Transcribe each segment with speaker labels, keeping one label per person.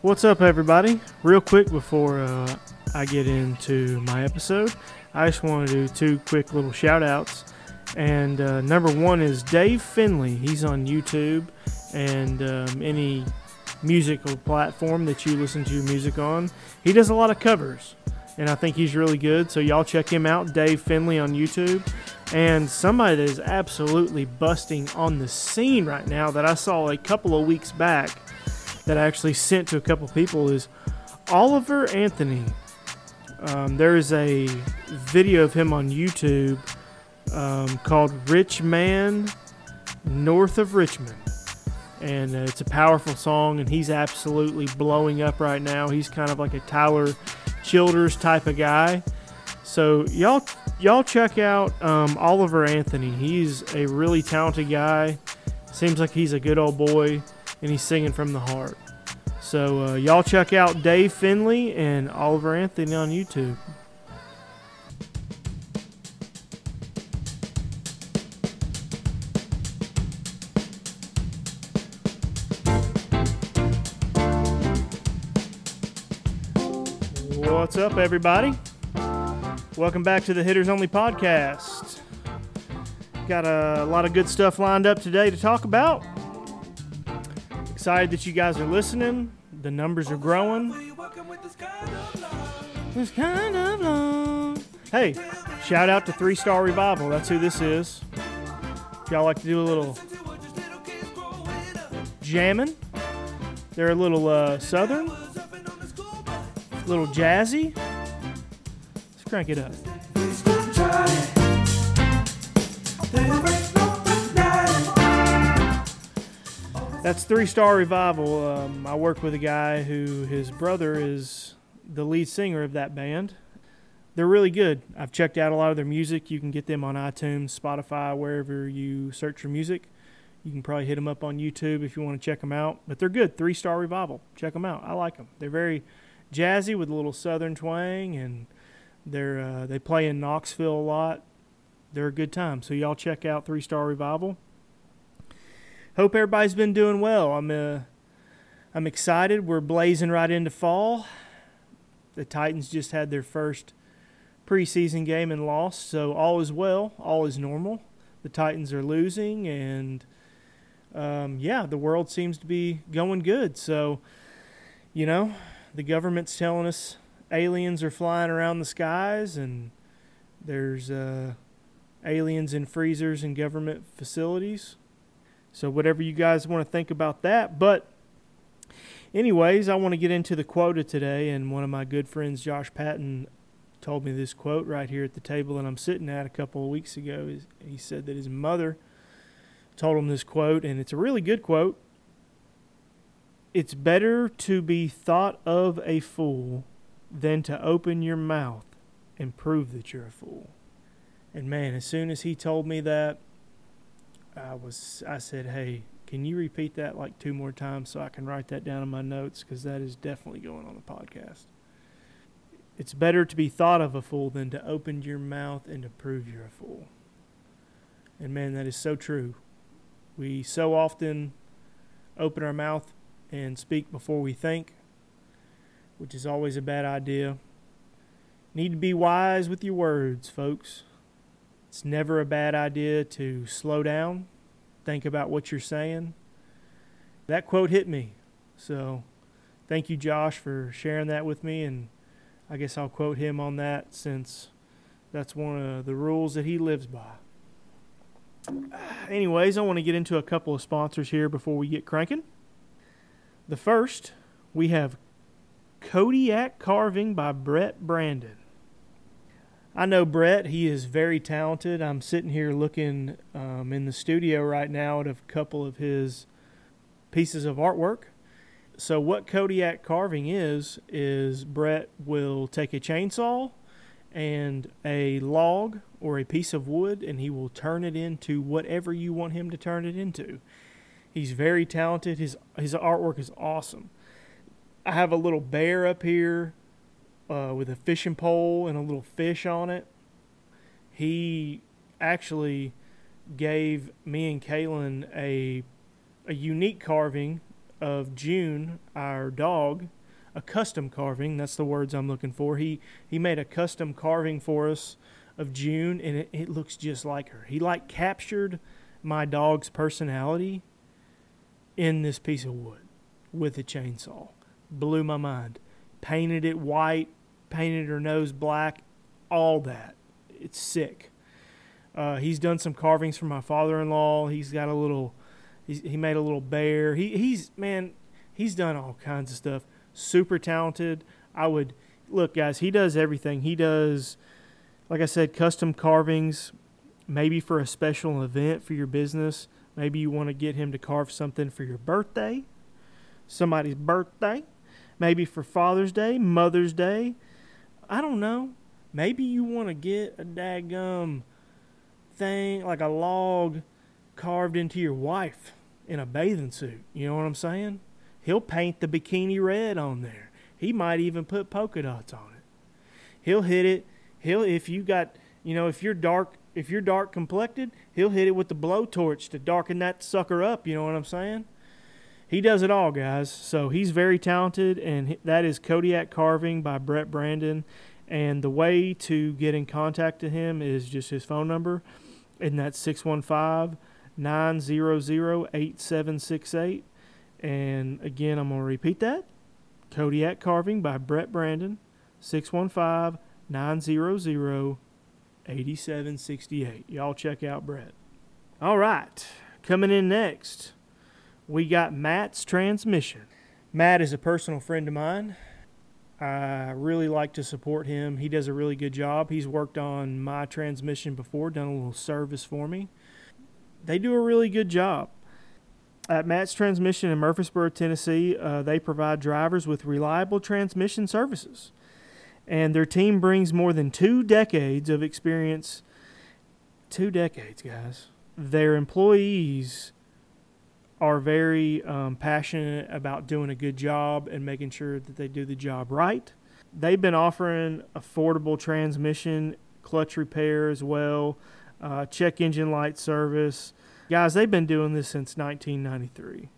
Speaker 1: What's up, everybody? Real quick before uh, I get into my episode, I just want to do two quick little shout outs. And uh, number one is Dave Fenely. He's on YouTube and um, any musical platform that you listen to music on. He does a lot of covers, and I think he's really good. So, y'all check him out, Dave Fenely on YouTube. And somebody that is absolutely busting on the scene right now that I saw a couple of weeks back that I actually sent to a couple people is Oliver Anthony. Um, there is a video of him on YouTube um, called Rich Man North of Richmond. And uh, it's a powerful song, and he's absolutely blowing up right now. He's kind of like a Tyler Childers type of guy. So y'all, y'all check out um, Oliver Anthony. He's a really talented guy. Seems like he's a good old boy, and he's singing from the heart. So uh, y'all check out Dave Fenely and Oliver Anthony on YouTube. What's up, everybody? Welcome back to the Hitters Only podcast. Got a lot of good stuff lined up today to talk about. Excited that you guys are listening. The numbers are growing. This kind of love. Hey, shout out to Three Star Revival. That's who this is. If y'all like to do a little jamming, they're a little uh, southern, a little jazzy. Let's crank it up. That's Three Star Revival. Um, I work with a guy who his brother is the lead singer of that band. They're really good. I've checked out a lot of their music. You can get them on iTunes, Spotify, wherever you search for music. You can probably hit them up on YouTube if you want to check them out. But they're good. Three Star Revival. Check them out. I like them. They're very jazzy with a little southern twang, and they're uh, they play in Knoxville a lot. They're a good time. So y'all check out Three Star Revival hope everybody's been doing well. I'm uh, I'm excited. We're blazing right into fall. The Titans just had their first preseason game and lost, so all is well, all is normal. The Titans are losing, and um, yeah, the world seems to be going good. So, you know, the government's telling us aliens are flying around the skies, and there's uh, aliens in freezers and government facilities. So, whatever you guys want to think about that. But, anyways, I want to get into the quota today. And one of my good friends, Josh Patton, told me this quote right here at the table that I'm sitting at a couple of weeks ago. He said that his mother told him this quote, and it's a really good quote. It's better to be thought of a fool than to open your mouth and prove that you're a fool. And man, as soon as he told me that, I was I said, "Hey, can you repeat that like two more times so I can write that down in my notes because that is definitely going on the podcast." It's better to be thought of a fool than to open your mouth and to prove you're a fool. And man, that is so true. We so often open our mouth and speak before we think, which is always a bad idea. Need to be wise with your words, folks. It's never a bad idea to slow down, think about what you're saying. That quote hit me. So thank you, Josh, for sharing that with me. And I guess I'll quote him on that since that's one of the rules that he lives by. Anyways, I want to get into a couple of sponsors here before we get cranking. The first, we have Kodiak Carving by Brett Brandon. I know Brett. He is very talented. I'm sitting here looking um, in the studio right now at a couple of his pieces of artwork. So, what Kodiak carving is, is Brett will take a chainsaw and a log or a piece of wood and he will turn it into whatever you want him to turn it into. He's very talented. His, his artwork is awesome. I have a little bear up here uh, with a fishing pole and a little fish on it. He actually gave me and Kaylin a a unique carving of June, our dog, a custom carving. That's the words I'm looking for. He he made a custom carving for us of June, and it, it looks just like her. He like captured my dog's personality in this piece of wood with a chainsaw. Blew my mind. Painted it white, painted her nose black, all that. It's sick. Uh, he's done some carvings for my father-in-law. He's got a little. He made a little bear. He he's man. He's done all kinds of stuff. Super talented. I would look, guys. He does everything. He does, like I said, custom carvings. Maybe for a special event for your business. Maybe you want to get him to carve something for your birthday, somebody's birthday. Maybe for Father's Day, Mother's Day. I don't know. Maybe you want to get a daggum thing, like a log carved into your wife in a bathing suit. You know what I'm saying? He'll paint the bikini red on there. He might even put polka dots on it. He'll hit it. He'll if you got you know if you're dark if you're dark complected, he'll hit it with the blowtorch to darken that sucker up. You know what I'm saying? He does it all, guys. So he's very talented, and that is Kodiak Carving by Brett Brandon. And the way to get in contact to him is just his phone number, and that's 615 900 8768. And again, I'm going to repeat that Kodiak Carving by Brett Brandon, 615 900 8768. Y'all check out Brett. All right, coming in next, we got Matt's Transmission. Matt is a personal friend of mine. I really like to support him. He does a really good job. He's worked on my transmission before, done a little service for me. They do a really good job. At Matt's Transmission in Murfreesboro, Tennessee, uh, they provide drivers with reliable transmission services. And their team brings more than two decades of experience. Two decades, guys. Their employees are very um, passionate about doing a good job and making sure that they do the job right. They've been offering affordable transmission, clutch repair as well, uh, check engine light service, Guys, they've been doing this since 1993.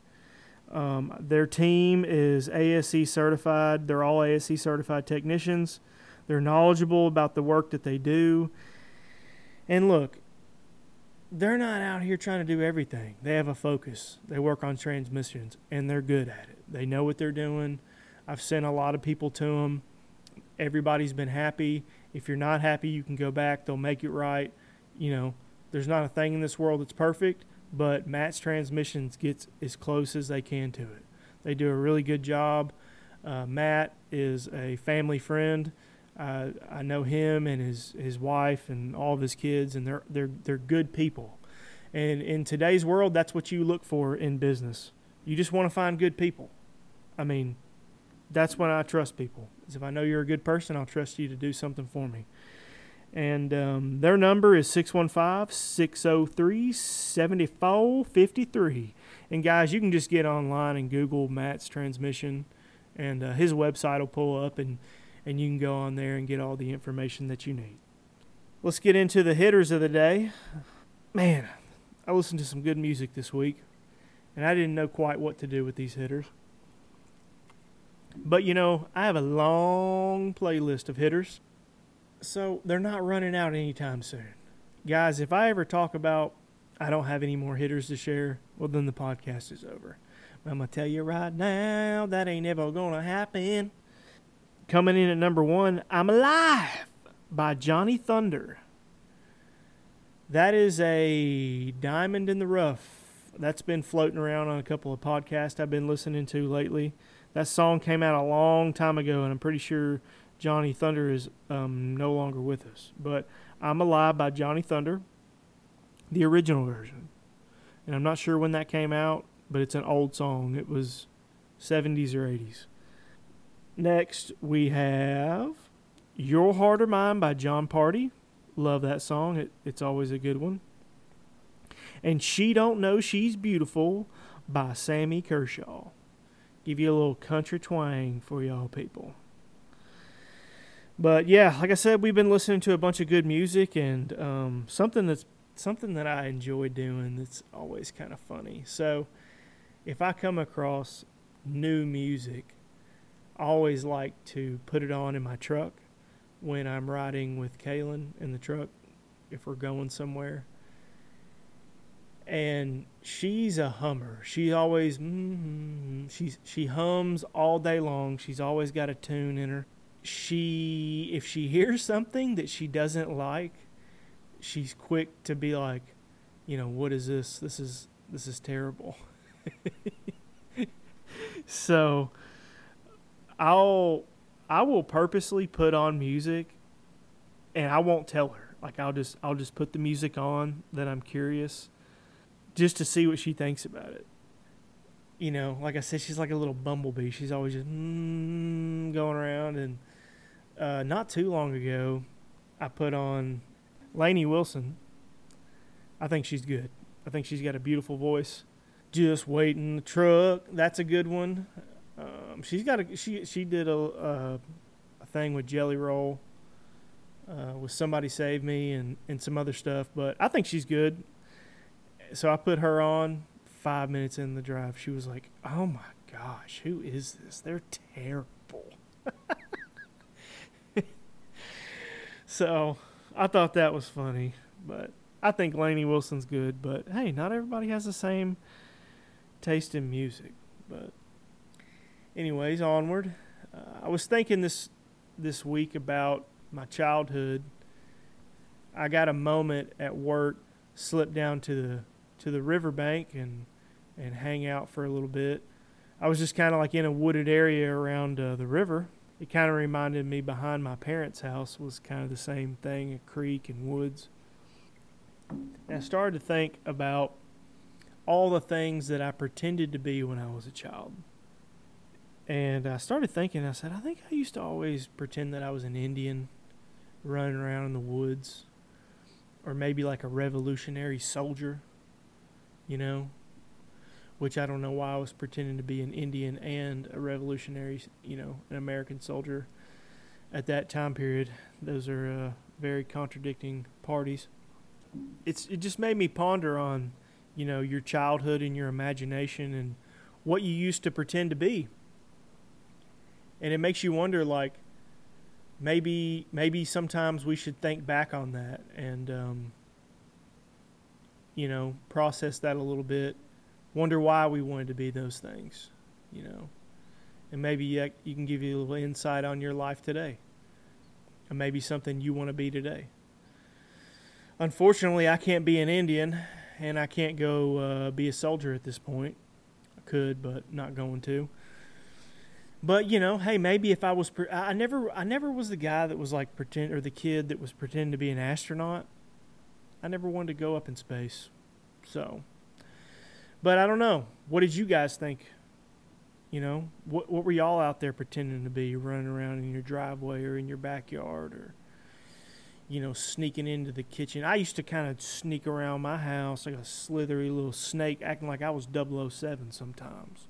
Speaker 1: Um, their team is ASE certified. They're all ASE certified technicians. They're knowledgeable about the work that they do. And look, they're not out here trying to do everything. They have a focus. They work on transmissions and they're good at it. They know what they're doing. I've sent a lot of people to them. Everybody's been happy. If you're not happy, you can go back. They'll make it right. You know, there's not a thing in this world that's perfect, but Matt's Transmissions gets as close as they can to it. They do a really good job. Uh, Matt is a family friend. Uh, I know him and his, his wife and all of his kids, and they're they're they're good people. And in today's world, that's what you look for in business. You just want to find good people. I mean, that's when I trust people. Is if I know you're a good person, I'll trust you to do something for me. And um, their number is 615 603 7453. And guys, you can just get online and Google Matt's transmission, and uh, his website will pull up, and, and you can go on there and get all the information that you need. Let's get into the hitters of the day. Man, I listened to some good music this week, and I didn't know quite what to do with these hitters. But you know, I have a long playlist of hitters so they're not running out anytime soon. Guys, if I ever talk about I don't have any more hitters to share, well, then the podcast is over. But I'm going to tell you right now, that ain't ever going to happen. Coming in at number one, I'm Alive by Johnny Thunder. That is a diamond in the rough. That's been floating around on a couple of podcasts I've been listening to lately. That song came out a long time ago, and I'm pretty sure Johnny Thunder is um, no longer with us. But I'm Alive by Johnny Thunder, the original version. And I'm not sure when that came out, but it's an old song. It was 70s or 80s. Next, we have Your Heart or Mine by Jon Pardi. Love that song. It, it's always a good one. And She Don't Know She's Beautiful by Sammy Kershaw. Give you a little country twang for y'all people. But yeah, like I said, we've been listening to a bunch of good music and um, something that's something that I enjoy doing. That's always kind of funny. So if I come across new music, always like to put it on in my truck when I'm riding with Kaylin in the truck if we're going somewhere. And she's a hummer. She always mm-hmm, she's she hums all day long. She's always got a tune in her. She if she hears something that she doesn't like, she's quick to be like, you know, what is this? This is this is terrible. so I'll I will purposely put on music and I won't tell her. Like I'll just I'll just put the music on that I'm curious just to see what she thinks about it. You know, like I said, she's like a little bumblebee. She's always just mm, going around. And uh, not too long ago, I put on Lainey Wilson. I think she's good. I think she's got a beautiful voice. Just waiting the truck. That's a good one. Um, she's got a she she did a a, thing with Jelly Roll. Uh, with somebody save me and and some other stuff, but I think she's good. So I put her on. Five minutes in the drive, she was like, "Oh my gosh, who is this? They're terrible." so I thought that was funny, but I think Lainey Wilson's good. But hey, not everybody has the same taste in music. But anyways, onward. Uh, I was thinking this this week about my childhood. I got a moment at work, slipped down to the to the riverbank and and hang out for a little bit. I was just kind of like in a wooded area around uh, the river. It kind of reminded me behind my parents' house was kind of the same thing, a creek and woods. And I started to think about all the things that I pretended to be when I was a child. And I started thinking, I said, I think I used to always pretend that I was an Indian running around in the woods, or maybe like a revolutionary soldier, you know, which I don't know why I was pretending to be an Indian and a revolutionary, you know, an American soldier at that time period. Those are uh, very contradicting parties. It's it just made me ponder on, you know, your childhood and your imagination and what you used to pretend to be and it makes you wonder like maybe maybe sometimes we should think back on that and um, you know process that a little bit wonder why we wanted to be those things you know? And maybe you, you can give you a little insight on your life today. And maybe something you want to be today. Unfortunately i can't be an indian and i can't go uh, be a soldier at this point. I could but not going to but you know, hey, maybe if I was, pre- I never, I never was the guy that was like pretend or the kid that was pretending to be an astronaut. I never wanted to go up in space, so. But I don't know. What did you guys think? You know, what what were y'all out there pretending to be, running around in your driveway or in your backyard, or you know, sneaking into the kitchen? I used to kind of sneak around my house like a slithery little snake, acting like I was 007 sometimes.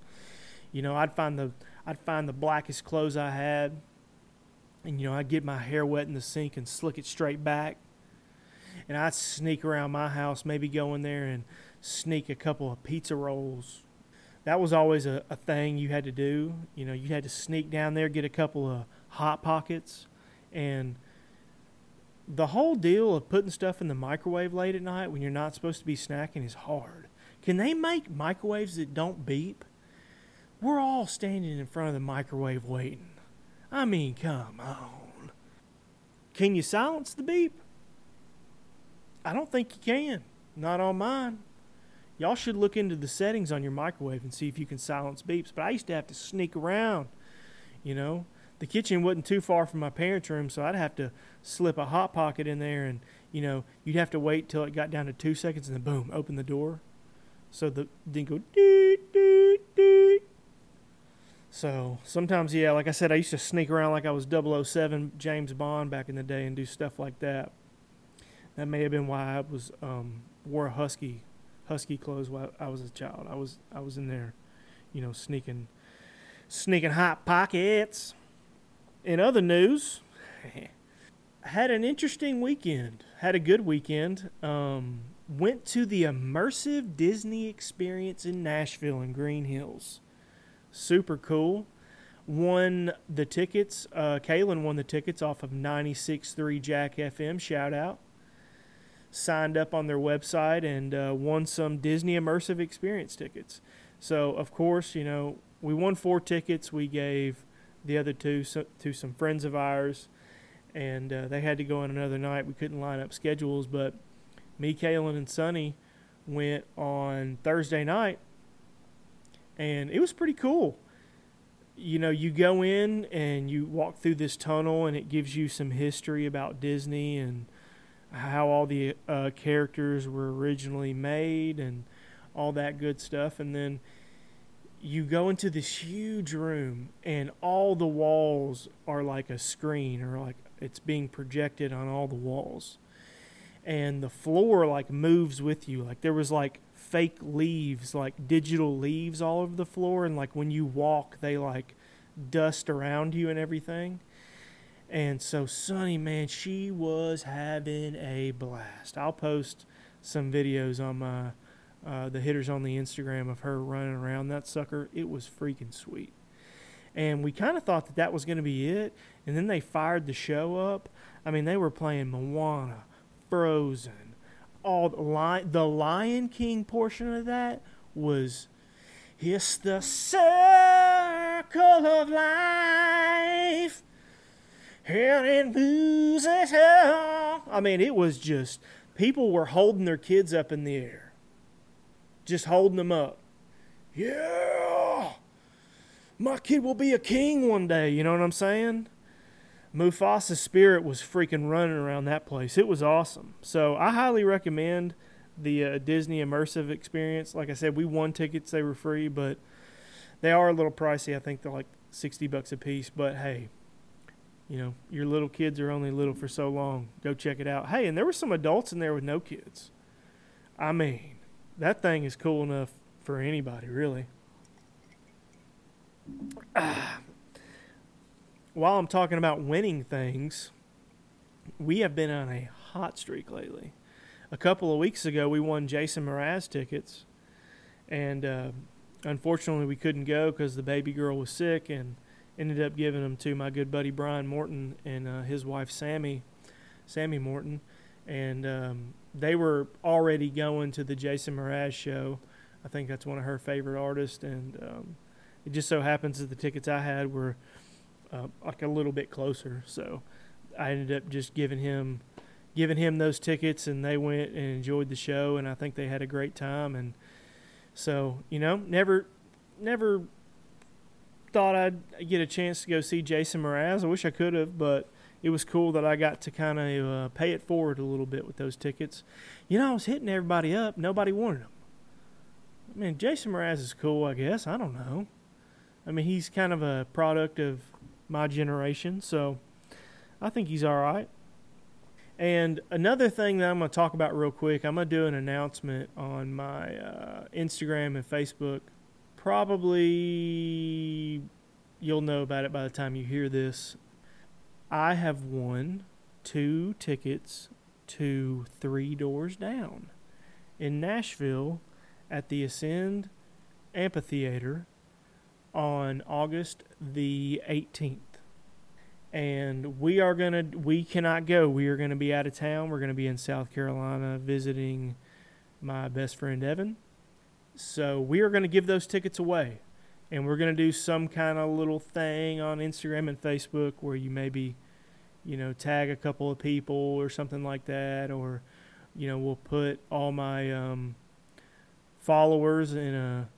Speaker 1: You know, I'd find the I'd find the blackest clothes I had, and you know I'd get my hair wet in the sink and slick it straight back, and I'd sneak around my house, maybe go in there and sneak a couple of pizza rolls. That was always a, a thing you had to do. You know, you had to sneak down there, get a couple of hot pockets, and the whole deal of putting stuff in the microwave late at night when you're not supposed to be snacking is hard. Can they make microwaves that don't beep? We're all standing in front of the microwave waiting. I mean, come on. Can you silence the beep? I don't think you can. Not on mine. Y'all should look into the settings on your microwave and see if you can silence beeps. But I used to have to sneak around, you know. The kitchen wasn't too far from my parents' room, so I'd have to slip a hot pocket in there, and you know, you'd have to wait till it got down to two seconds, and then boom, open the door. So the then go doot doot doot so sometimes, yeah, like I said, I used to sneak around like I was 007 James Bond back in the day and do stuff like that. That may have been why I was um, wore husky husky clothes while I was a child. I was I was in there, you know, sneaking sneaking hot pockets. In other news, had an interesting weekend. Had a good weekend. Um, went to the immersive Disney experience in Nashville in Green Hills. Super cool. Won the tickets. Uh, Kaylin won the tickets off of 96.3 Jack FM. Shout out. Signed up on their website and uh, won some Disney immersive experience tickets. So, of course, you know, we won four tickets. We gave the other two so, to some friends of ours, and uh, they had to go on another night. We couldn't line up schedules, but me, Kaylin, and Sonny went on Thursday night, and it was pretty cool. You know, you go in and you walk through this tunnel, and it gives you some history about Disney and how all the uh, characters were originally made and all that good stuff. And then you go into this huge room, and all the walls are like a screen or like it's being projected on all the walls and the floor like moves with you. Like there was like fake leaves, like digital leaves all over the floor, and like when you walk, they like dust around you and everything. And so Sunny, man, she was having a blast. I'll post some videos on my uh, the hitters on the Instagram of her running around that sucker. It was freaking sweet. And we kind of thought that that was going to be it. And then they fired the show up. I mean, they were playing Moana, Frozen, all the lion, the Lion King portion of that was it's the circle of life and it moves us. I mean, it was just people were holding their kids up in the air, just holding them up. Yeah, my kid will be a king one day. You know what I'm saying? Mufasa's spirit was freaking running around that place. It was awesome. So I highly recommend the uh, Disney immersive experience. Like I said, we won tickets; they were free, but they are a little pricey. I think they're like sixty bucks a piece. But hey, you know your little kids are only little for so long. Go check it out. Hey, and there were some adults in there with no kids. I mean, that thing is cool enough for anybody, really. Ah, while I'm talking about winning things, we have been on a hot streak lately. A couple of weeks ago, we won Jason Mraz tickets, and uh, unfortunately, we couldn't go because the baby girl was sick, and ended up giving them to my good buddy Brian Morton and uh, his wife Sammy, Sammy Morton, and um, they were already going to the Jason Mraz show. I think that's one of her favorite artists, and um, it just so happens that the tickets I had were uh, like a little bit closer. So I ended up just giving him giving him those tickets, and they went and enjoyed the show, and I think they had a great time. And so you know, never never thought I'd get a chance to go see Jason Mraz. I wish I could have, but it was cool that I got to kind of uh, pay it forward a little bit with those tickets. You know, I was hitting everybody up. Nobody wanted them. I mean, Jason Mraz is cool, I guess. I don't know. I mean, he's kind of a product of my generation. So I think he's all right. And another thing that I'm going to talk about real quick, I'm going to do an announcement on my uh, Instagram and Facebook. Probably you'll know about it by the time you hear this. I have won two tickets to Three Doors Down in Nashville at the Ascend Amphitheater on August the 18th. And we are going to, we cannot go. We are going to be out of town. We're going to be in South Carolina visiting my best friend Evan. So we are going to give those tickets away. And we're going to do some kind of little thing on Instagram and Facebook where you maybe, you know, tag a couple of people or something like that. Or, you know, we'll put all my um, followers in a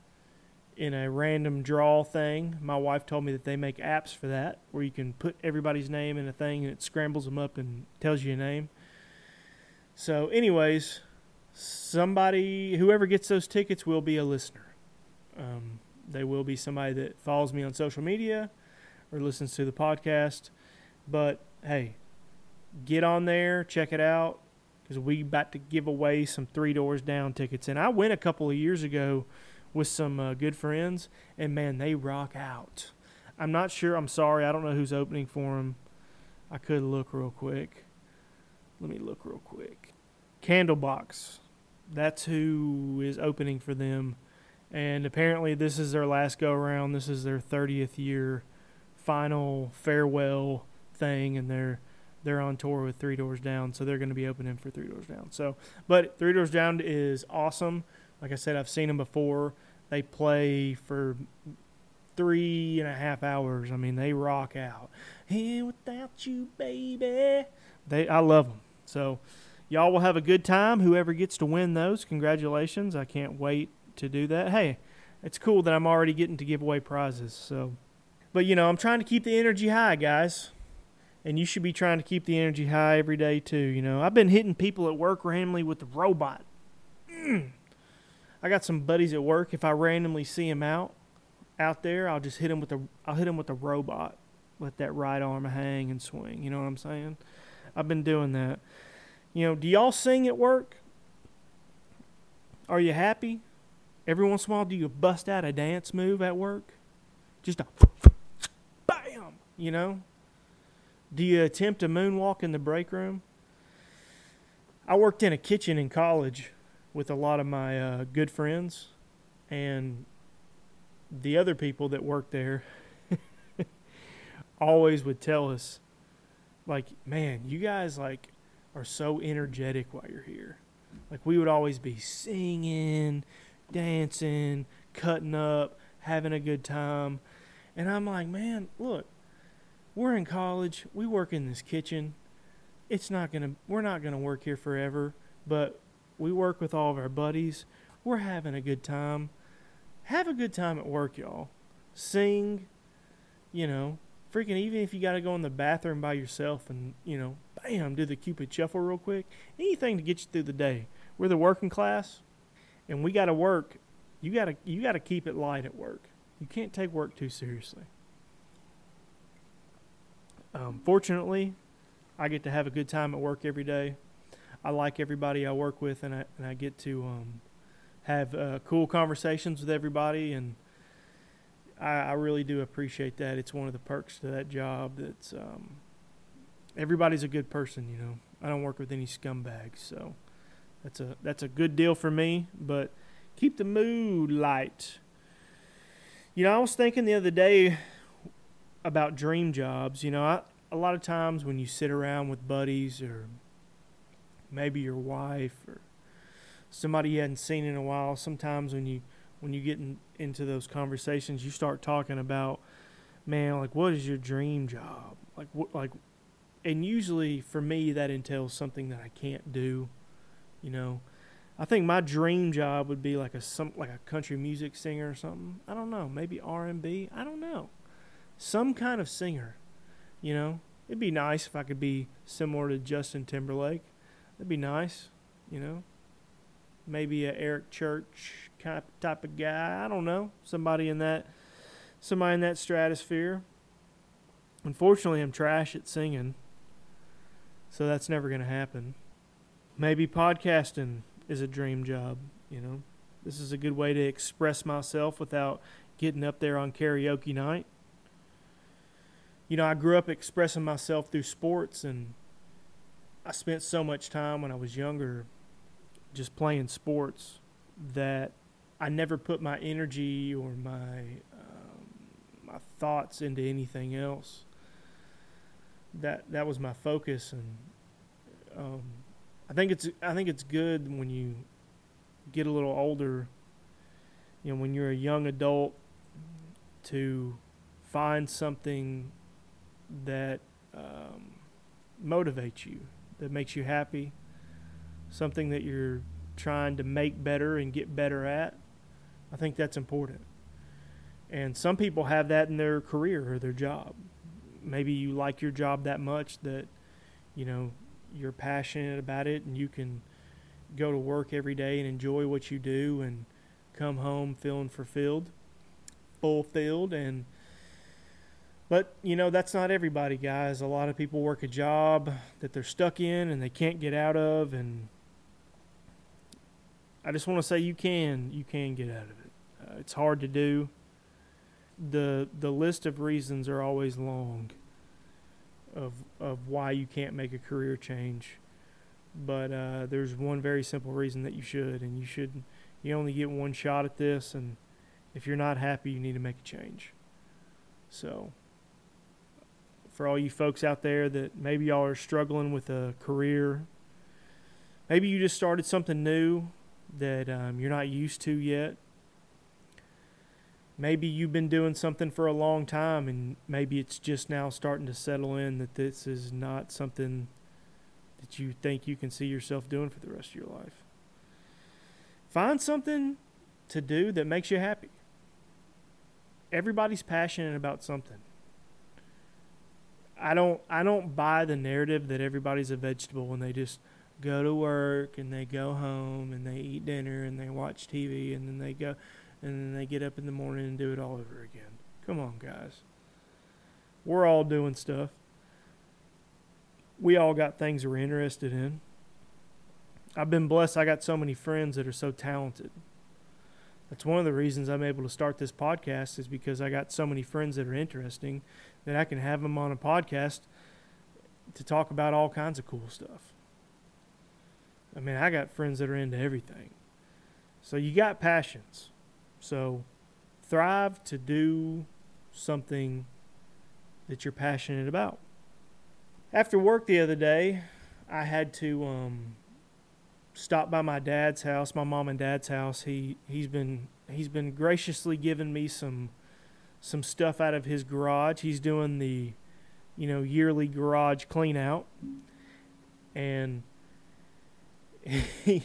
Speaker 1: in a random draw thing. My wife told me that they make apps for that where you can put everybody's name in a thing and it scrambles them up and tells you a name. So, anyways, somebody, whoever gets those tickets, will be a listener. Um, they will be somebody that follows me on social media or listens to the podcast. But hey, get on there, check it out, because we about to give away some Three Doors Down tickets. And I went a couple of years ago with some uh, good friends, and man, they rock out. I'm not sure. I'm sorry. I don't know who's opening for them. I could look real quick. Let me look real quick. Candlebox. That's who is opening for them. And apparently, this is their last go around. This is their 30th year final farewell thing, and they're they're on tour with Three Doors Down, so they're going to be opening for Three Doors Down. So, but Three Doors Down is awesome. Like I said, I've seen them before. They play for three and a half hours. I mean, they rock out. Here without you, baby. They, I love them. So, y'all will have a good time. Whoever gets to win those, congratulations. I can't wait to do that. Hey, it's cool that I'm already getting to give away prizes. So, but you know, I'm trying to keep the energy high, guys. And you should be trying to keep the energy high every day too. You know, I've been hitting people at work randomly with the robot. Mm. I got some buddies at work. If I randomly see them out, out there, I'll just hit them with the I'll hit them with the robot. Let that right arm hang and swing. You know what I'm saying? I've been doing that. You know, do y'all sing at work? Are you happy? Every once in a while, do you bust out a dance move at work? Just a bam, you know? Do you attempt a moonwalk in the break room? I worked in a kitchen in college with a lot of my uh, good friends, and the other people that worked there always would tell us, like, man, you guys like are so energetic while you're here. Like we would always be singing, dancing, cutting up, having a good time. And I'm like, man, look, we're in college. We work in this kitchen. It's not to, we're not to work here forever, but we work with all of our buddies. We're having a good time. Have a good time at work, y'all. Sing, you know, freaking, even if you got to go in the bathroom by yourself and, you know, bam, do the Cupid shuffle real quick. Anything to get you through the day. We're the working class and we got to work. You got to you got to keep it light at work. You can't take work too seriously. Um, fortunately, I get to have a good time at work every day. I like everybody I work with, and I and I get to um, have uh, cool conversations with everybody, and I, I, really do appreciate that. It's one of the perks to that job. That's um, everybody's a good person, you know. I don't work with any scumbags, so that's a that's a good deal for me. But keep the mood light. You know, I was thinking the other day about dream jobs. You know, I, a lot of times when you sit around with buddies or maybe your wife or somebody you hadn't seen in a while, sometimes when you when you get in, into those conversations, you start talking about, man, like what is your dream job? Like what like and usually for me that entails something that I can't do you know, I think my dream job would be like a some like a country music singer or something. I don't know, maybe R and B. I don't know, some kind of singer. You know, it'd be nice if I could be similar to Justin Timberlake. That'd be nice. You know, maybe a Eric Church of type of guy. I don't know, somebody in that somebody in that stratosphere. Unfortunately, I'm trash at singing, so that's never going to happen. Maybe podcasting is a dream job, you know. This is a good way to express myself without getting up there on karaoke night. You know, I grew up expressing myself through sports and I spent so much time when I was younger just playing sports that I never put my energy or my um, my thoughts into anything else. That that was my focus, and um, I think it's I think it's good when you get a little older. You know, when you're a young adult, to find something that um, motivates you, that makes you happy, something that you're trying to make better and get better at. I think that's important. And some people have that in their career or their job. Maybe you like your job that much that, you know, you're passionate about it and you can go to work every day and enjoy what you do and come home feeling fulfilled fulfilled and but you know that's not everybody guys a lot of people work a job that they're stuck in and they can't get out of and i just want to say you can you can get out of it uh, it's hard to do the the list of reasons are always long of of why you can't make a career change. but uh, there's one very simple reason that you should, and you should. You only get one shot at this, and if you're not happy, you need to make a change. So, for all you folks out there that maybe y'all are struggling with a career, maybe you just started something new that um, you're not used to yet. Maybe you've been doing something for a long time and maybe it's just now starting to settle in that this is not something that you think you can see yourself doing for the rest of your life. Find something to do that makes you happy. Everybody's passionate about something. I don't I don't buy the narrative that everybody's a vegetable and they just go to work and they go home and they eat dinner and they watch TV and then they go and then they get up in the morning and do it all over again. Come on, guys. We're all doing stuff. We all got things we're interested in. I've been blessed. I got so many friends that are so talented. That's one of the reasons I'm able to start this podcast is because I got so many friends that are interesting that I can have them on a podcast to talk about all kinds of cool stuff. I mean, I got friends that are into everything. So you got passions. So thrive to do something that you're passionate about. After work the other day, I had to um, stop by my dad's house, my mom and dad's house. He he's been he's been graciously giving me some some stuff out of his garage. He's doing the you know yearly garage clean out, and he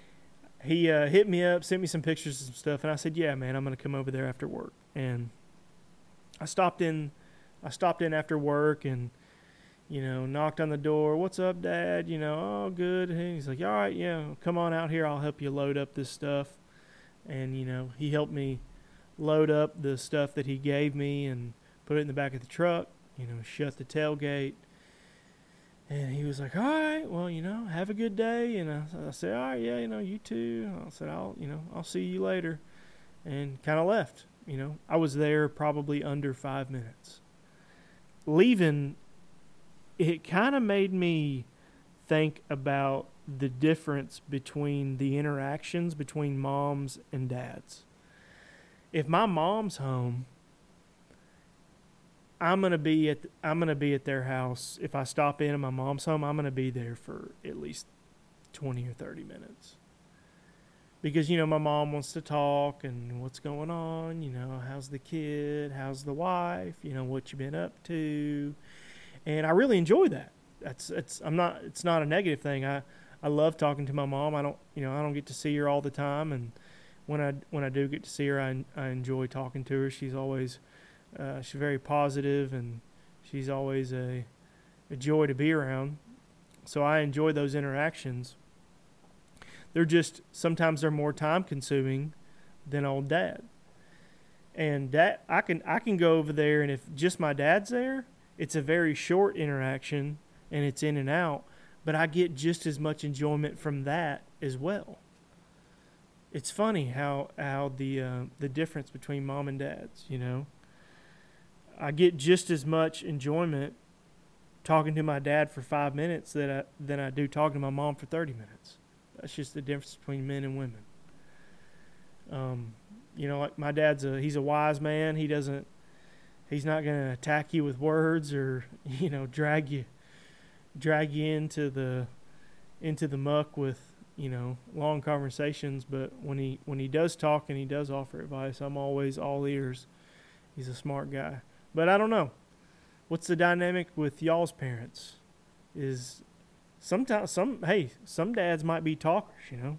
Speaker 1: he uh, hit me up, sent me some pictures and stuff, and I said, "Yeah, man, I'm gonna come over there after work." And I stopped in, I stopped in after work and you know knocked on the door. What's up, Dad? You know, oh good. And he's like, "All right, yeah, come on out here. I'll help you load up this stuff." And you know, he helped me load up the stuff that he gave me and put it in the back of the truck. You know, shut the tailgate and he was like, "All right, well, you know, have a good day." And I, I said, "All right, yeah, you know, you too." I said, "I'll, you know, I'll see you later," and kind of left. You know, I was there probably under five minutes. Leaving, it kind of made me think about the difference between the interactions between moms and dads. If my mom's home I'm gonna be at I'm gonna be at their house if I stop in at my mom's home. I'm gonna be there for at least twenty or thirty minutes because you know my mom wants to talk and what's going on. You know, how's the kid? How's the wife? You know, what you been up to? And I really enjoy that. That's it's I'm not it's not a negative thing. I I love talking to my mom. I don't you know I don't get to see her all the time and when I when I do get to see her, I I enjoy talking to her. She's always uh, she's very positive and she's always a, a joy to be around. So I enjoy those interactions. They're just sometimes they're more time consuming than old dad. And that I can I can go over there and if just my dad's there, it's a very short interaction and it's in and out, but I get just as much enjoyment from that as well. It's funny how how the uh, the difference between mom and dad's, you know. I get just as much enjoyment talking to my dad for five minutes that I, than I do talking to my mom for 30 minutes. That's just the difference between men and women. Um, you know, like my dad's a he's a wise man. He doesn't he's not going to attack you with words or you know drag you drag you into the into the muck with you know long conversations. But when he when he does talk and he does offer advice, I'm always all ears. He's a smart guy. But I don't know. What's the dynamic with y'all's parents? Is sometimes some hey, some dads might be talkers, you know.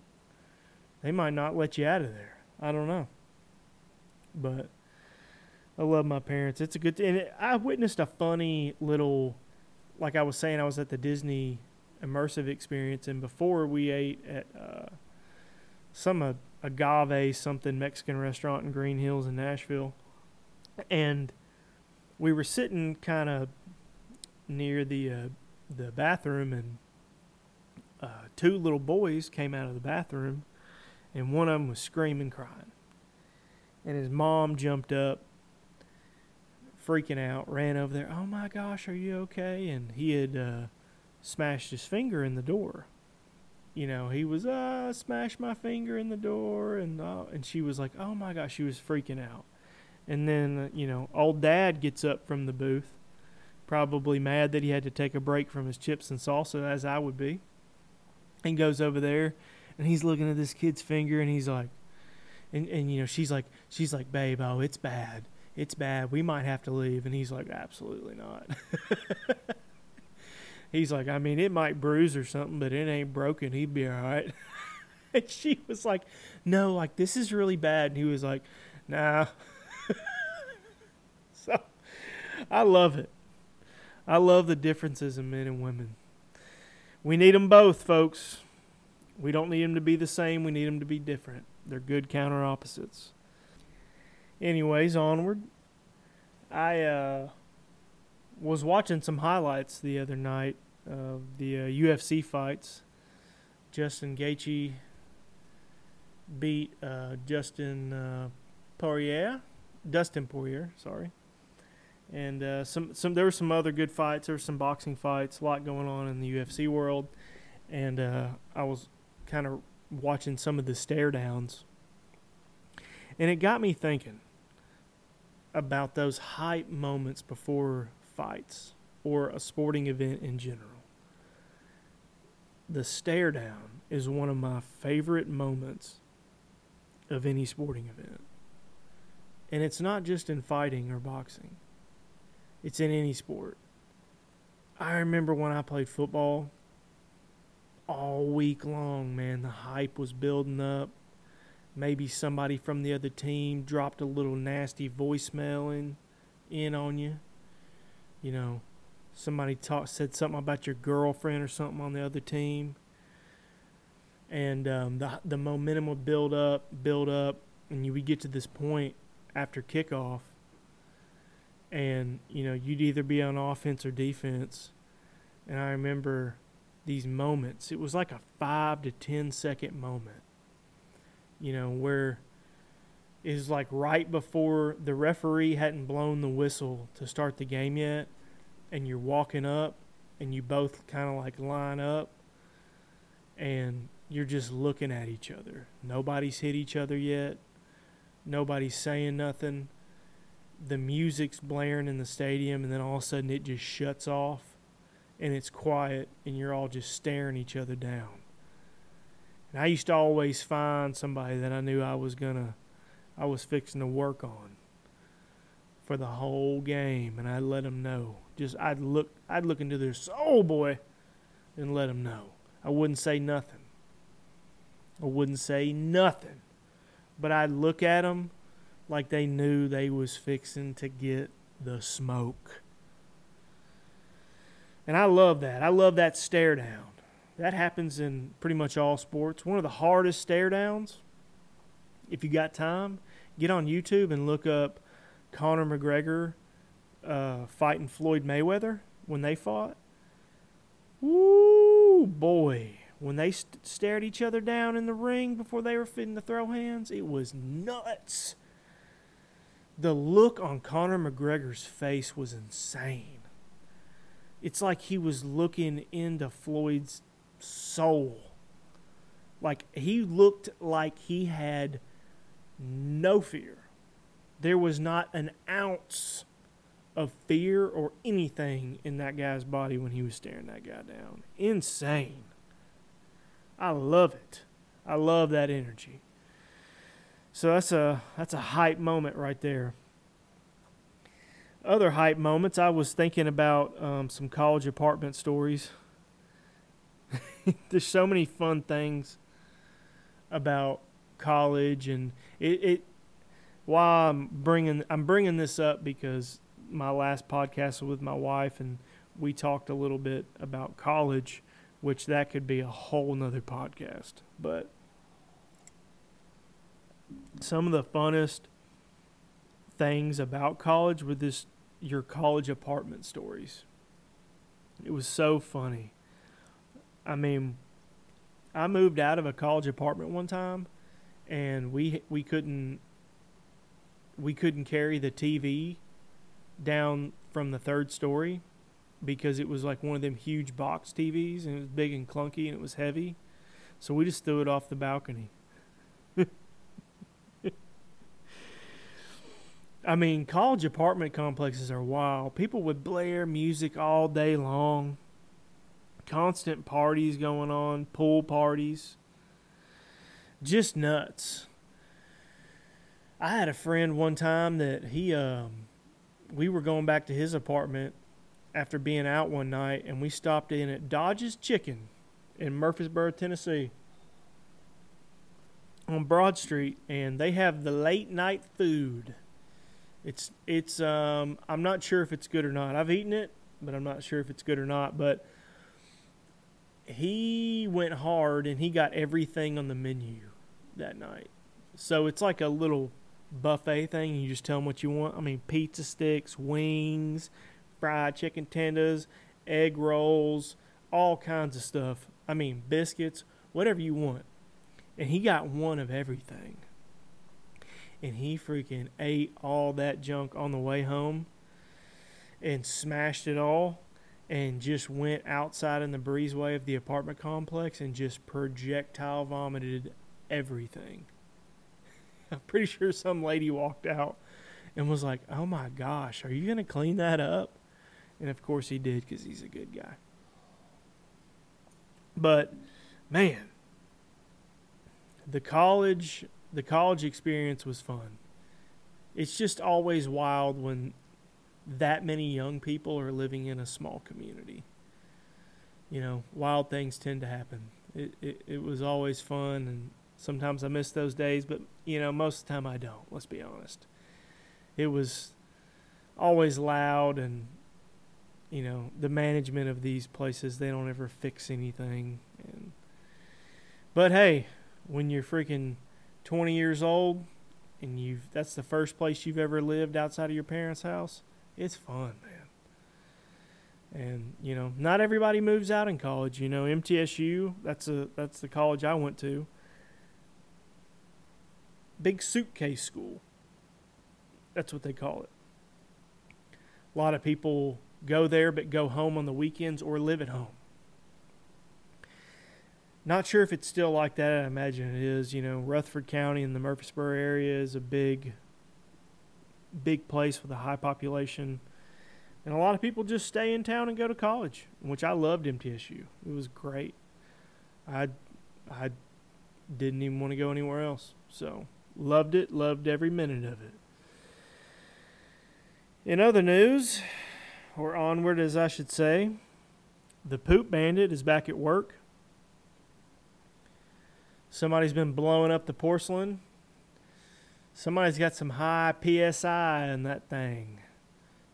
Speaker 1: They might not let you out of there. I don't know. But I love my parents. It's a good it, I witnessed a funny little like I was saying I was at the Disney immersive experience and before we ate at uh, some uh, agave something Mexican restaurant in Green Hills in Nashville. And we were sitting kind of near the uh, the bathroom, and uh, two little boys came out of the bathroom, and one of them was screaming, crying, and his mom jumped up, freaking out, ran over there. Oh my gosh, are you okay? And he had uh, smashed his finger in the door, you know, he was uh smashed my finger in the door and uh, and she was like, "Oh my gosh," she was freaking out. And then, uh, you know, old dad gets up from the booth, probably mad that he had to take a break from his chips and salsa as I would be. And goes over there and he's looking at this kid's finger and he's like and and you know, she's like she's like, "Babe, oh, it's bad. It's bad. We might have to leave." And he's like, "Absolutely not." he's like, I mean, it might bruise or something, but it ain't broken. He'd be all right. and she was like, No, like this is really bad. And he was like, Nah. so I love it. I love the differences in men and women. We need them both, folks. We don't need them to be the same. We need them to be different. They're good counter opposites. Anyways, onward. I uh, was watching some highlights the other night of the uh, UFC fights. Justin Gaethje beat uh, Justin uh, Poirier, Dustin Poirier, sorry. And uh, some some there were some other good fights. There were some boxing fights, a lot going on in the UFC world, and uh, I was kind of watching some of the stare downs, and it got me thinking about those hype moments before fights or a sporting event in general. The stare down is one of my favorite moments of any sporting event. And it's not just in fighting or boxing, it's in any sport. I remember when I played football all week long, man, the hype was building up. Maybe somebody from the other team dropped a little nasty voicemail in, in on you. You know, somebody talk, said something about your girlfriend or something on the other team. And um, the, the momentum would build up, build up, and you would get to this point after kickoff. And, you know, you'd either be on offense or defense. And I remember these moments. It was like a five to ten second moment, you know, where it like right before the referee hadn't blown the whistle to start the game yet, and you're walking up, and you both kind of like line up, and you're just looking at each other. Nobody's hit each other yet. Nobody's saying nothing. The music's blaring in the stadium, and then all of a sudden it just shuts off and it's quiet and you're all just staring each other down. And I used to always find somebody that I knew I was gonna I was fixing to work on for the whole game and I'd let them know. Just I'd look I'd look into their soul boy and let them know. I wouldn't say nothing. I wouldn't say nothing. But I'd look at them like they knew they was fixing to get the smoke. And I love that. I love that stare down. That happens in pretty much all sports. One of the hardest stare downs, if you got time, get on YouTube and look up Conor McGregor uh, fighting Floyd Mayweather when they fought. Woo, boy. When they st- stared each other down in the ring before they were fitting to throw hands, it was nuts. The look on Conor McGregor's face was insane it's like he was looking into Floyd's soul. Like he looked like he had no fear. There was not an ounce of fear or anything in that guy's body when he was staring that guy down. Insane. I love it. I love that energy. So that's a that's a hype moment right there other hype moments, I was thinking about um, some college apartment stories. There's so many fun things about college, and it, it. Why I'm bringing I'm bringing this up because my last podcast was with my wife, and we talked a little bit about college, which that could be a whole nother podcast. But some of the funnest things about college were this your college apartment stories. It was so funny. I mean, I moved out of a college apartment one time and we we couldn't we couldn't carry the TV down from the third story because it was like one of them huge box TVs and it was big and clunky and it was heavy. So we just threw it off the balcony. I mean, college apartment complexes are wild. People would blare music all day long, constant parties going on, pool parties. Just nuts. I had a friend one time that he, um, we were going back to his apartment after being out one night, and we stopped in at Dodge's Chicken in Murfreesboro, Tennessee, on Broad Street, and they have the late night food. It's it's um I'm not sure if it's good or not. I've eaten it, but I'm not sure if it's good or not. But he went hard and he got everything on the menu that night. So it's like a little buffet thing. You just tell them what you want. I mean, pizza sticks, wings, fried chicken tenders, egg rolls, all kinds of stuff. I mean, biscuits, whatever you want. And he got one of everything and he freaking ate all that junk on the way home and smashed it all and just went outside in the breezeway of the apartment complex and just projectile vomited everything. I'm pretty sure some lady walked out and was like, "Oh my gosh, are you going to clean that up?" And of course he did cuz he's a good guy. But man, the college the college experience was fun. It's just always wild when that many young people are living in a small community. You know, wild things tend to happen. It, it, it was always fun, and sometimes I miss those days, but, you know, most of the time I don't, let's be honest. It was always loud, and, you know, the management of these places, they don't ever fix anything. And, but hey, when you're freaking 20 years old and you've that's the first place you've ever lived outside of your parents' house, it's fun, man. And you know, not everybody moves out in college. You know, MTSU, that's a that's the college I went to. Big suitcase school. That's what they call it. A lot of people go there but go home on the weekends or live at home. Not sure if it's still like that. I imagine it is. You know, Rutherford County in the Murfreesboro area is a big, big place with a high population. And a lot of people just stay in town and go to college, which I loved MTSU. It was great. I, I didn't even want to go anywhere else. So, loved it, loved every minute of it. In other news, or onward as I should say, the Poop Bandit is back at work. Somebody's been blowing up the porcelain. Somebody's got some high PSI in that thing.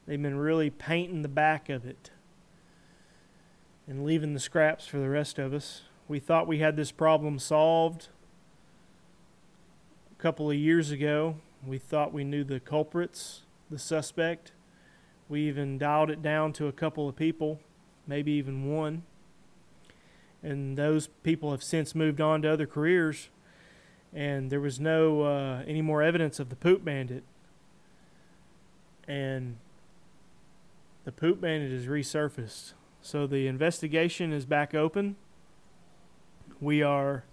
Speaker 1: They've been really painting the back of it and leaving the scraps for the rest of us. We thought we had this problem solved a couple of years ago. We thought we knew the culprits, the suspect. We even dialed it down to a couple of people, maybe even one and those people have since moved on to other careers. And there was no uh, any more evidence of the poop bandit. And the poop bandit is resurfaced. So the investigation is back open. We are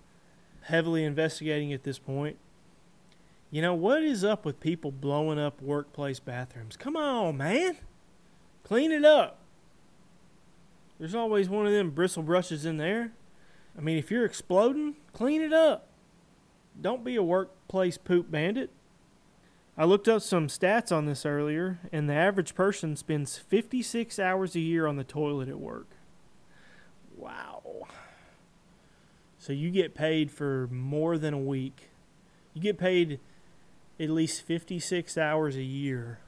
Speaker 1: heavily investigating at this point. You know, what is up with people blowing up workplace bathrooms? Come on, man. Clean it up. There's always one of them bristle brushes in there. I mean, if you're exploding, clean it up. Don't be a workplace poop bandit. I looked up some stats on this earlier, and the average person spends 56 hours a year on the toilet at work. Wow. So you get paid for more than a week. You get paid at least 56 hours a year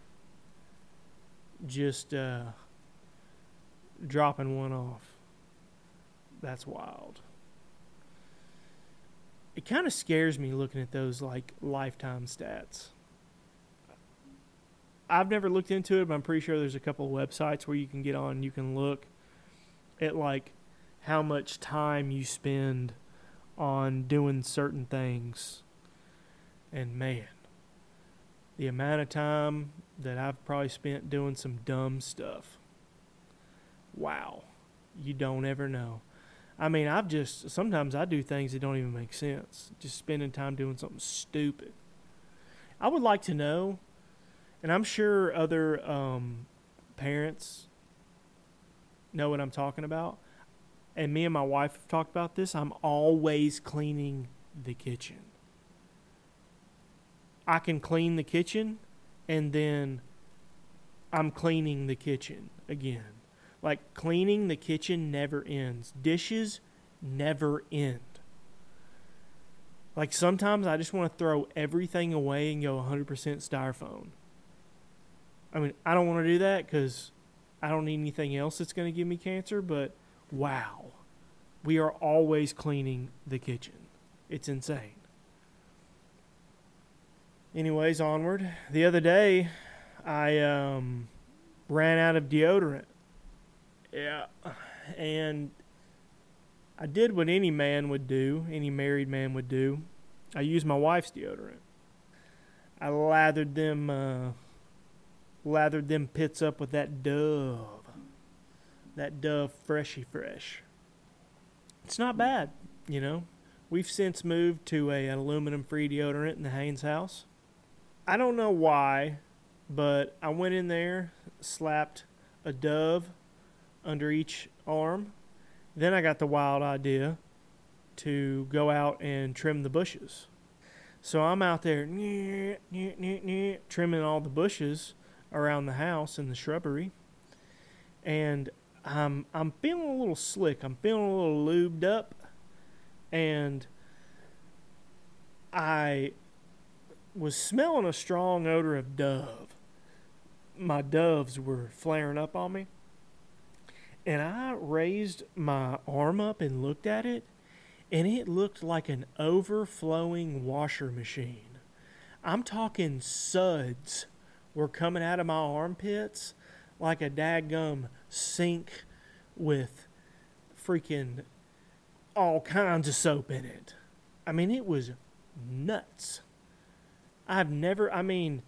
Speaker 1: just uh, dropping one off. That's wild. It kind of scares me looking at those like lifetime stats. I've never looked into it, but I'm pretty sure there's a couple of websites where you can get on and you can look at like how much time you spend on doing certain things. And man, the amount of time that I've probably spent doing some dumb stuff wow, you don't ever know. I mean, I've just sometimes I do things that don't even make sense. Just spending time doing something stupid. I would like to know, and I'm sure other um, parents know what I'm talking about. And me and my wife have talked about this. I'm always cleaning the kitchen. I can clean the kitchen and then I'm cleaning the kitchen again. Like cleaning the kitchen never ends. Dishes never end. Like sometimes I just want to throw everything away and go 100% styrofoam. I mean, I don't want to do that because I don't need anything else that's going to give me cancer, but wow. We are always cleaning the kitchen. It's insane. Anyways, onward. The other day, I um, ran out of deodorant. Yeah. And I did what any man would do, any married man would do. I used my wife's deodorant. I lathered them uh, lathered them pits up with that Dove. That Dove Freshy Fresh. It's not bad, you know. We've since moved to a, an aluminum free deodorant in the Haynes house. I don't know why, but I went in there, slapped a dove under each arm. Then I got the wild idea to go out and trim the bushes. So I'm out there trimming all the bushes around the house and the shrubbery. And I'm I'm feeling a little slick. I'm feeling a little lubed up and I was smelling a strong odor of dove. My doves were flaring up on me. And I raised my arm up and looked at it, and it looked like an overflowing washer machine. I'm talking suds were coming out of my armpits like a daggum sink with freaking all kinds of soap in it. I mean, it was nuts. I've never, I mean,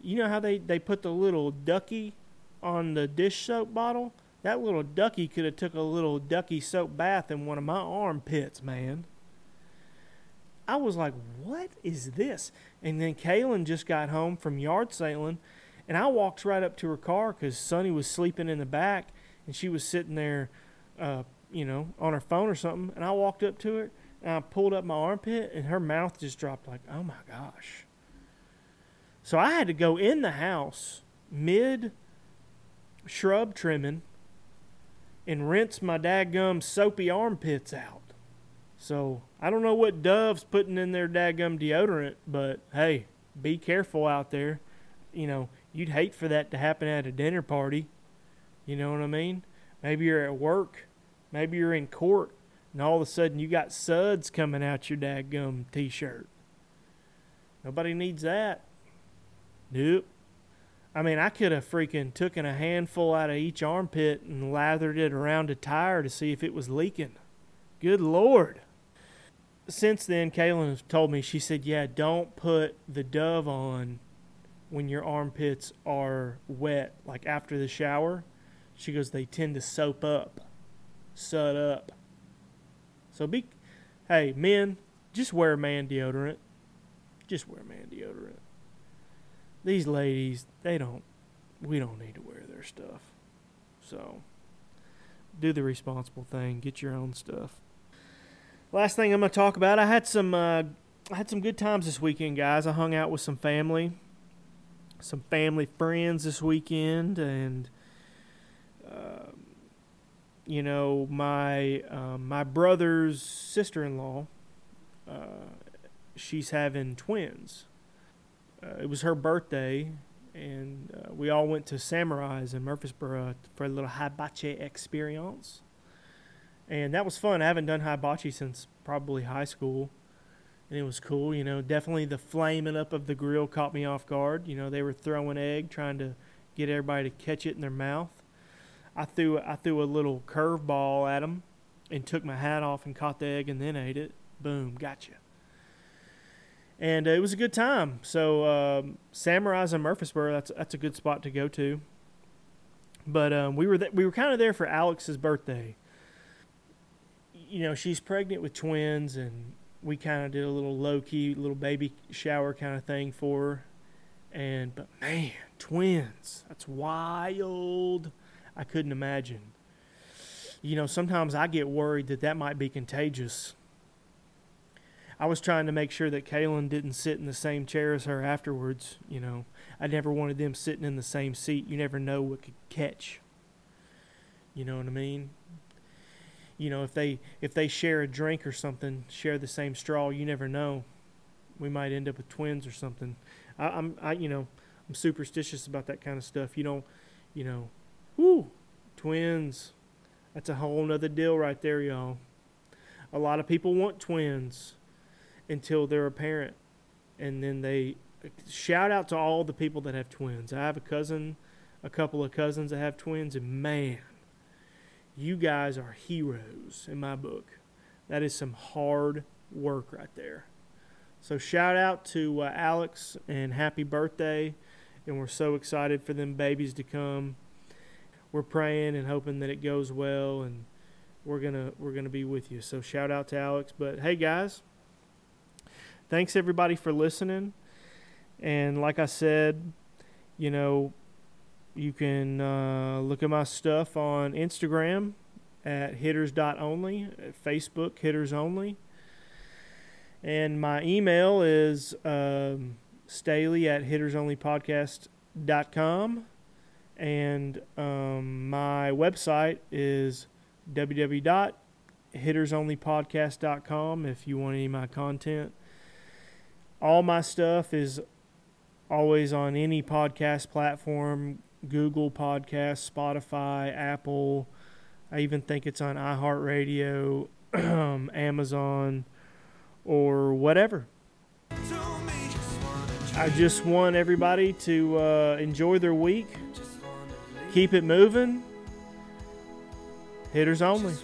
Speaker 1: you know how they, they put the little ducky on the dish soap bottle? That little ducky could have took a little ducky soap bath in one of my armpits, man. I was like, what is this? And then Kaylin just got home from yard sailing, and I walked right up to her car because Sonny was sleeping in the back, and she was sitting there, uh, you know, on her phone or something. And I walked up to her, and I pulled up my armpit, and her mouth just dropped like, oh my gosh. So I had to go in the house mid shrub trimming and rinse my daggum soapy armpits out. So I don't know what Dove's putting in their daggum deodorant, but hey, be careful out there. You know, you'd hate for that to happen at a dinner party. You know what I mean? Maybe you're at work, maybe you're in court, and all of a sudden you got suds coming out your daggum t-shirt. Nobody needs that. Nope. I mean, I could have freaking taken a handful out of each armpit and lathered it around a tire to see if it was leaking. Good Lord. Since then, Kaylin has told me, she said, yeah, don't put the Dove on when your armpits are wet, like after the shower. She goes, they tend to soap up, sud up. So be, hey, men, just wear man deodorant. Just wear man deodorant these ladies, they don't, we don't need to wear their stuff. So, do the responsible thing. Get your own stuff. Last thing I'm going to talk about, I had some, uh, I had some good times this weekend, guys. I hung out with some family, some family friends this weekend, and, uh, you know, my um, my brother's sister-in-law, uh, she's having twins uh, it was her birthday, and uh, we all went to Samurai's in Murfreesboro for a little hibachi experience. And that was fun. I haven't done hibachi since probably high school. And it was cool, you know. Definitely the flaming up of the grill caught me off guard. You know, they were throwing egg, trying to get everybody to catch it in their mouth. I threw I threw a little curveball at them and took my hat off and caught the egg and then ate it. Boom, gotcha and uh, it was a good time. So um, Samurai's in Murfreesboro, that's that's a good spot to go to. But um, we were th- we were kind of there for Alex's birthday. you know, she's pregnant with twins, and we kind of did a little low key, little baby shower kind of thing for her. And, but man, twins, that's wild. I couldn't imagine. You know, sometimes I get worried that that might be contagious. I was trying to make sure that Kaylin didn't sit in the same chair as her afterwards. You know, I never wanted them sitting in the same seat. You never know what could catch. You know what I mean? You know, if they if they share a drink or something, share the same straw, you never know. We might end up with twins or something. I, I'm I you know I'm superstitious about that kind of stuff. You don't you know, whoo, twins. That's a whole nother deal right there, y'all. A lot of people want twins until they're a parent, and then they shout out to all the people that have twins. I have a cousin, a couple of cousins that have twins, and man, you guys are heroes in my book. That is some hard work right there. So shout out to uh, Alex and happy birthday, and we're so excited for them babies to come. We're praying and hoping that it goes well, and we're gonna we're gonna be with you. So shout out to Alex. But hey guys, thanks everybody for listening. And like I said, you know, you can uh, look at my stuff on Instagram at hitters.only, Facebook hitters only. And my email is um, Staley at hittersonlypodcast.com. And um, my website is www.hittersonlypodcast.com if you want any of my content. All my stuff is always on any podcast platform Google Podcasts, Spotify, Apple. I even think it's on iHeartRadio, Amazon, or whatever. I just want everybody to uh, enjoy their week, keep it moving. Hitters only.